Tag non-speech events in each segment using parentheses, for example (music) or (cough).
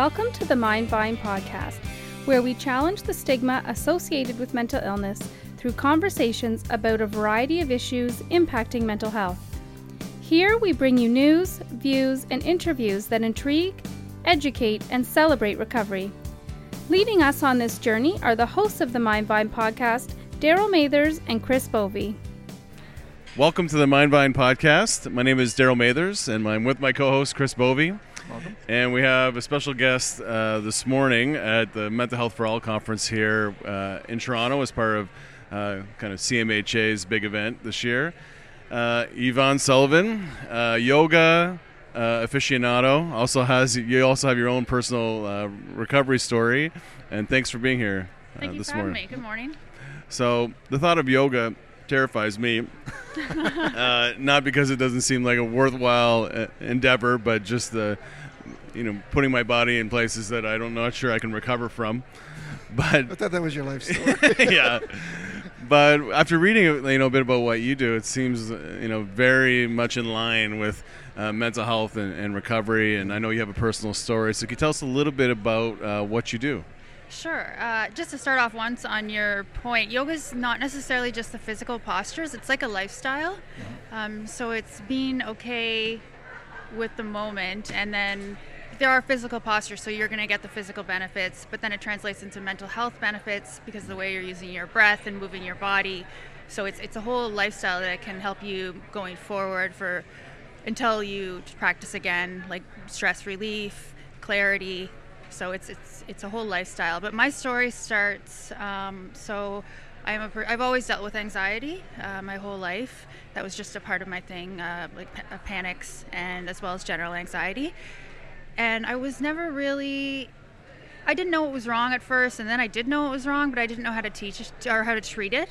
Welcome to the Mindvine podcast, where we challenge the stigma associated with mental illness through conversations about a variety of issues impacting mental health. Here we bring you news, views, and interviews that intrigue, educate, and celebrate recovery. Leading us on this journey are the hosts of the Mindvine podcast, Daryl Mathers and Chris Bovey. Welcome to the Mindvine podcast. My name is Daryl Mathers, and I'm with my co-host Chris Bovey. Welcome. And we have a special guest uh, this morning at the Mental Health for All conference here uh, in Toronto as part of uh, kind of CMHA's big event this year. Uh, Yvonne Sullivan, uh, yoga uh, aficionado, also has you also have your own personal uh, recovery story. And thanks for being here uh, Thank you this morning. me. Good morning. So the thought of yoga terrifies me. (laughs) uh, not because it doesn't seem like a worthwhile endeavor, but just the, you know, putting my body in places that I don't not sure I can recover from. (laughs) But I thought that was your life story. (laughs) yeah. But after reading you know a bit about what you do, it seems you know very much in line with uh, mental health and, and recovery. And I know you have a personal story, so can you tell us a little bit about uh, what you do? Sure. Uh, just to start off once on your point, yoga is not necessarily just the physical postures, it's like a lifestyle. Um, so it's being okay with the moment and then there are physical postures, so you're going to get the physical benefits, but then it translates into mental health benefits because of the way you're using your breath and moving your body. So it's it's a whole lifestyle that can help you going forward for until you practice again, like stress relief, clarity. So it's it's it's a whole lifestyle. But my story starts. Um, so I'm a I've always dealt with anxiety uh, my whole life. That was just a part of my thing, uh, like uh, panics and as well as general anxiety. And I was never really. I didn't know what was wrong at first, and then I did know what was wrong, but I didn't know how to teach it or how to treat it.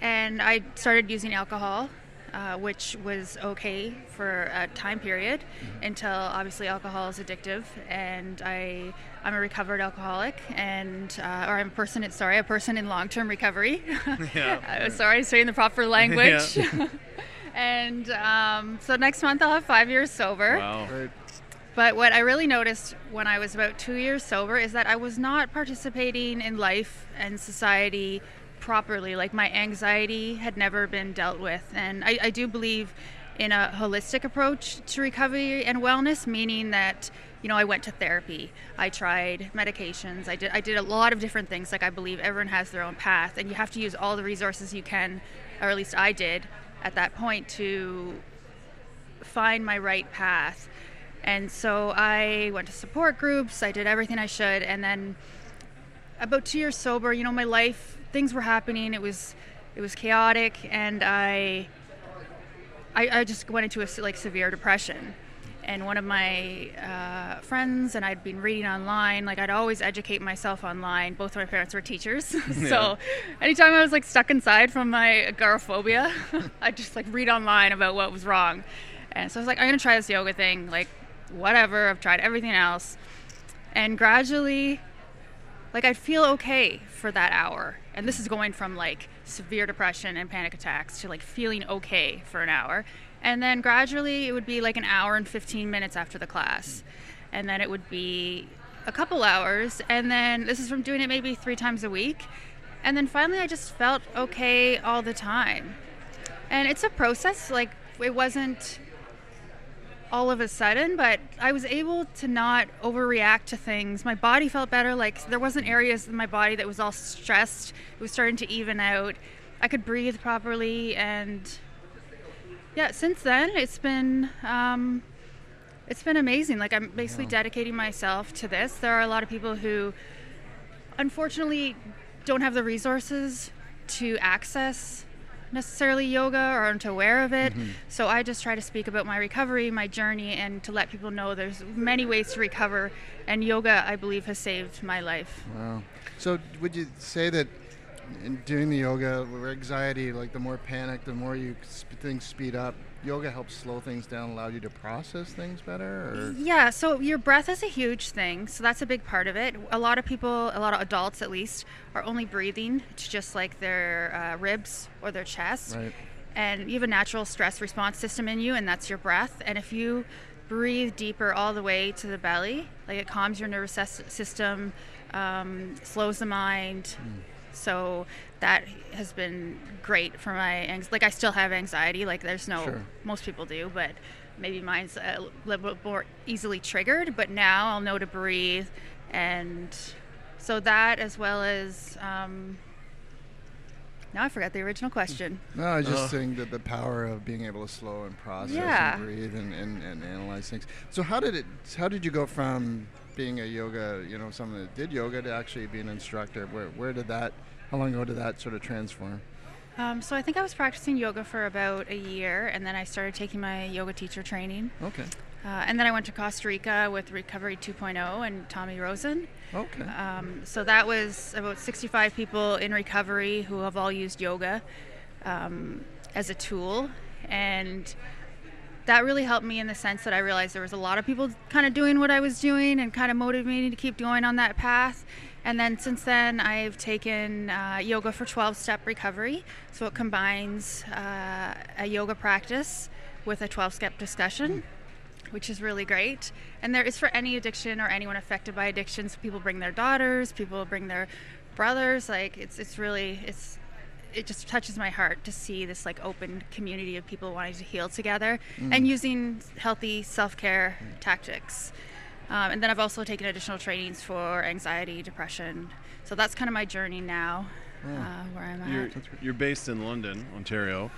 And I started using alcohol, uh, which was okay for a time period until obviously alcohol is addictive, and I I'm a recovered alcoholic, and uh, or I'm a person. Sorry, a person in long-term recovery. (laughs) Yeah. Uh, sorry, saying the proper language. (laughs) and um, so next month I'll have five years sober. Wow. right. But what I really noticed when I was about two years sober is that I was not participating in life and society properly. Like my anxiety had never been dealt with. And I, I do believe in a holistic approach to recovery and wellness, meaning that you know I went to therapy, I tried medications, I did I did a lot of different things. Like I believe everyone has their own path, and you have to use all the resources you can, or at least I did at that point to find my right path. And so I went to support groups, I did everything I should, and then about two years sober, you know, my life, things were happening. It was, it was chaotic, and I, I, I just went into a like severe depression. And one of my uh, friends and I'd been reading online. Like I'd always educate myself online. Both of my parents were teachers, (laughs) so anytime I was like stuck inside from my agoraphobia, (laughs) I'd just like read online about what was wrong. And so I was like, I'm gonna try this yoga thing. Like, whatever. I've tried everything else, and gradually, like I'd feel okay for that hour. And this is going from like severe depression and panic attacks to like feeling okay for an hour. And then gradually it would be like an hour and 15 minutes after the class. And then it would be a couple hours. And then this is from doing it maybe three times a week. And then finally I just felt okay all the time. And it's a process. Like it wasn't all of a sudden, but I was able to not overreact to things. My body felt better. Like there wasn't areas in my body that was all stressed. It was starting to even out. I could breathe properly, and yeah, since then it's been um, it's been amazing. Like I'm basically dedicating myself to this. There are a lot of people who, unfortunately, don't have the resources to access necessarily yoga or aren't aware of it. Mm-hmm. So I just try to speak about my recovery, my journey, and to let people know there's many ways to recover. And yoga, I believe, has saved my life. Wow. So would you say that in doing the yoga, where anxiety, like the more panic, the more you sp- things speed up, yoga helps slow things down, allow you to process things better? Or Yeah, so your breath is a huge thing. So that's a big part of it. A lot of people, a lot of adults at least, are only breathing to just like their uh, ribs or their chest. right? and you have a natural stress response system in you, and that's your breath. And if you breathe deeper all the way to the belly. Like it calms your nervous system, um, slows the mind. Mm. So that has been great for my anxiety. Like I still have anxiety. Like there's no sure. most people do, but maybe mine's a little bit more easily triggered. But now I'll know to breathe, and so that as well as. Um, now I forgot the original question. (laughs) No, I was just oh. saying that the power of being able to slow and process yeah. and breathe and, and, and analyze things. So how did it? How did you go from being a yoga, you know, someone that did yoga to actually be an instructor? Where where did that? How long ago did that sort of transform? Um, so I think I was practicing yoga for about a year, and then I started taking my yoga teacher training. Okay. Uh, and then I went to Costa Rica with Recovery 2.0 and Tommy Rosen. Okay. Um, so that was about 65 people in recovery who have all used yoga um, as a tool. And that really helped me in the sense that I realized there was a lot of people kind of doing what I was doing and kind of motivating to keep going on that path. And then since then, I've taken uh, yoga for 12 step recovery. So it combines uh, a yoga practice with a 12 step discussion. Which is really great. And there is for any addiction or anyone affected by addictions. People bring their daughters, people bring their brothers. Like it's it's really it's it just touches my heart to see this like open community of people wanting to heal together mm. and using healthy self-care mm. tactics. Um, and then I've also taken additional trainings for anxiety, depression. So that's kind of my journey now, oh. uh, where I'm you're, at. You're based in London, Ontario.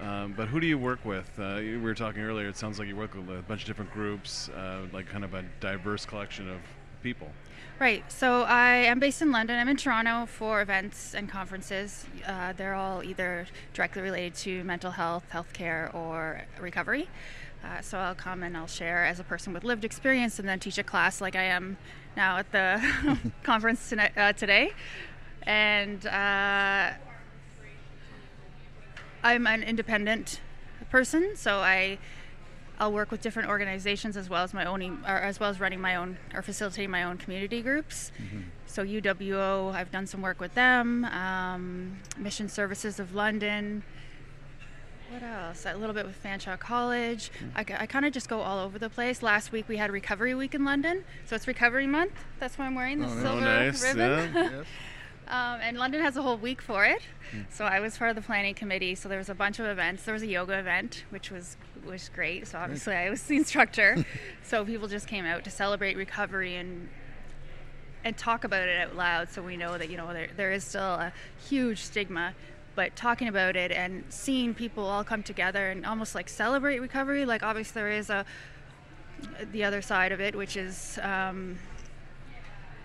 Um, but who do you work with? Uh, we were talking earlier. It sounds like you work with a bunch of different groups, uh, like kind of a diverse collection of people. Right. So I am based in London. I'm in Toronto for events and conferences. Uh, they're all either directly related to mental health, healthcare, or recovery. Uh, so I'll come and I'll share as a person with lived experience, and then teach a class like I am now at the (laughs) conference tonight, uh, today. And uh, I'm an independent person, so I I'll work with different organizations as well as my own, or as well as running my own or facilitating my own community groups. Mm-hmm. So UWO, I've done some work with them. Um, Mission Services of London. What else? A little bit with Fanshawe College. Mm-hmm. I, I kind of just go all over the place. Last week we had Recovery Week in London, so it's Recovery Month. That's why I'm wearing the oh, silver nice. ribbon. Yeah. yes. (laughs) Um, and London has a whole week for it. Mm. So I was part of the planning committee. So there was a bunch of events. There was a yoga event, which was was great. So obviously I was the (laughs) instructor. so people just came out to celebrate recovery and and talk about it out loud. So we know that you know there there is still a huge stigma. But talking about it and seeing people all come together and almost like celebrate recovery, like obviously there is a the other side of it, which is um,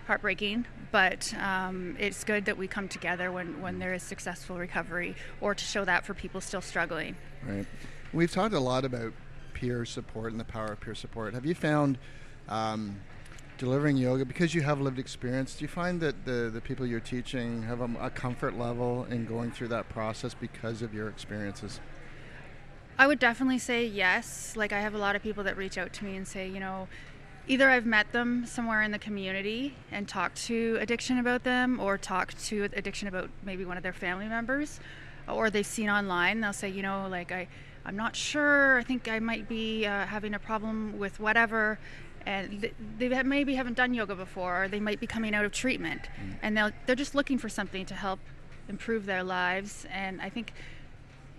heartbreaking, but um, it's good that we come together when, when there is successful recovery or to show that for people still struggling. Right. We've talked a lot about peer support and the power of peer support. Have you found um, delivering yoga, because you have lived experience, do you find that the, the people you're teaching have a, a comfort level in going through that process because of your experiences? I would definitely say yes. Like, I have a lot of people that reach out to me and say, you know, either I've met them somewhere in the community and talked to addiction about them, or talked to addiction about maybe one of their family members, or they've seen online. They'll say, you know, like I, I'm not sure. I think I might be uh, having a problem with whatever, and they maybe haven't done yoga before, or they might be coming out of treatment, mm. and they'll they're just looking for something to help improve their lives. And I think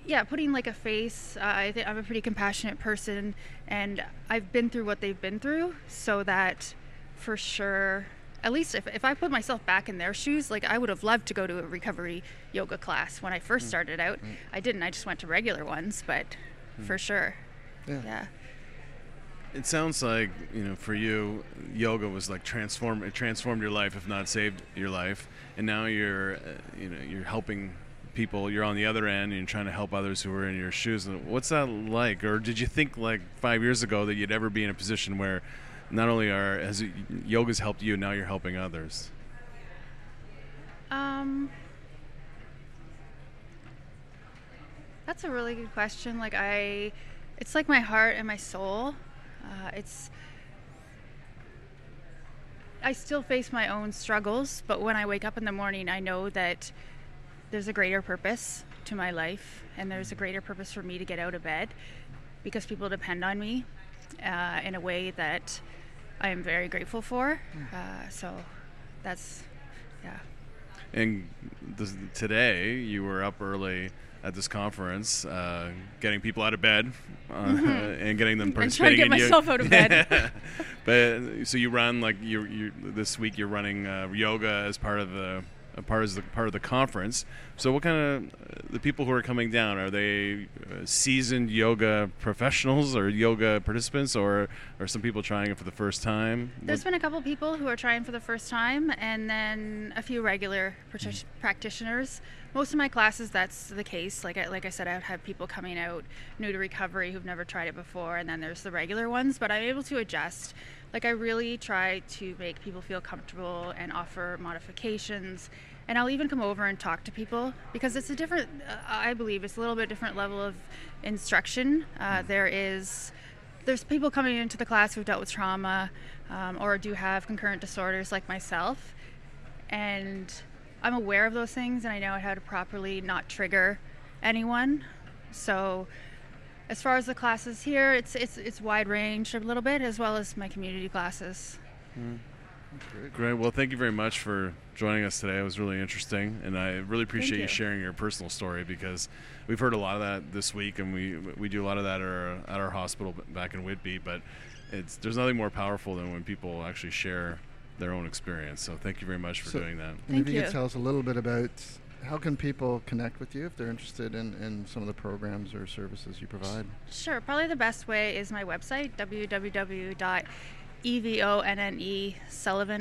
yeah, putting like a face. Uh, I think I'm a pretty compassionate person, and I've been through what they've been through, so that for sure, at least if, if I put myself back in their shoes, like I would have loved to go to a recovery yoga class when I first mm. started out. Mm. I didn't. I just went to regular ones, but mm. for sure, yeah. yeah. It sounds like you know, for you, yoga was like transform. It transformed your life, if not saved your life, and now you're, uh, you know, you're helping people you're on the other end and you're trying to help others who are in your shoes And what's that like or did you think like five years ago that you'd ever be in a position where not only are has yoga's helped you now you're helping others. Um that's a really good question. Like i it's like my heart and my soul. Uh, it's I still face my own struggles, but when I wake up in the morning, I know that there's a greater purpose to my life and there's a greater purpose for me to get out of bed because people depend on me uh, in a way that I am very grateful for. Uh, so that's, yeah. And this, today you were up early at this conference, uh, getting people out of bed uh, and getting them Mm-hmm. And trying to get myself out of bed. (laughs) but so you run like you you this week you're running uh, yoga as part of the part of the part of the conference. So what kind of the people who are coming down are they uh, seasoned yoga professionals or yoga participants or are some people trying it for the first time? There's What- been a couple people who are trying for the first time, and then a few regular practi- practitioners. Most of my classes, that's the case. Like I, like I said, I would have people coming out new to recovery who've never tried it before, and then there's the regular ones. But I'm able to adjust. Like I really try to make people feel comfortable and offer modifications. And I'll even come over and talk to people because it's a different. Uh, I believe it's a little bit different level of instruction. Uh, there is there's people coming into the class who've dealt with trauma um, or do have concurrent disorders like myself and i'm aware of those things and i know how to properly not trigger anyone so as far as the classes here it's it's it's wide range a little bit as well as my community classes mm. Great. Well, thank you very much for joining us today. It was really interesting, and I really appreciate you. you. sharing your personal story because we've heard a lot of that this week, and we we do a lot of that at our, at our hospital back in Whitby. But it's there's nothing more powerful than when people actually share their own experience. So thank you very much for So- doing that. And Thank if you, you. could tell us a little bit about how can people connect with you if they're interested in, in some of the programs or services you provide? Sure. Probably the best way is my website, www.yvonne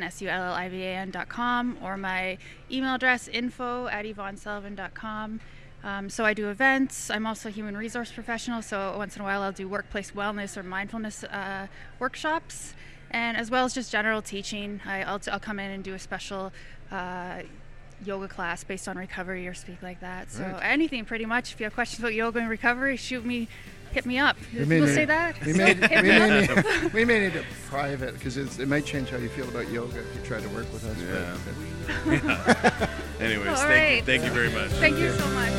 S-U-L-L-I-V-A-N.com, or my email address, info at yvonnesullivan.com. Um, so I do events. I'm also a human resource professional, so once in a while I'll do workplace wellness or mindfulness uh, workshops, and as well as just general teaching. I, I'll, I'll come in and do a special uh, yoga class based on recovery or speak like that. So Right. anything pretty much. If you have questions about yoga and recovery, shoot me, hit me up. We Do people need- say that? We may, (laughs) we, may need, (laughs) we may need to private because it might change how you feel about yoga if you try to work with us. but- Yeah. (laughs) Anyways, All thank you, right. thank you very much. Thank you so much.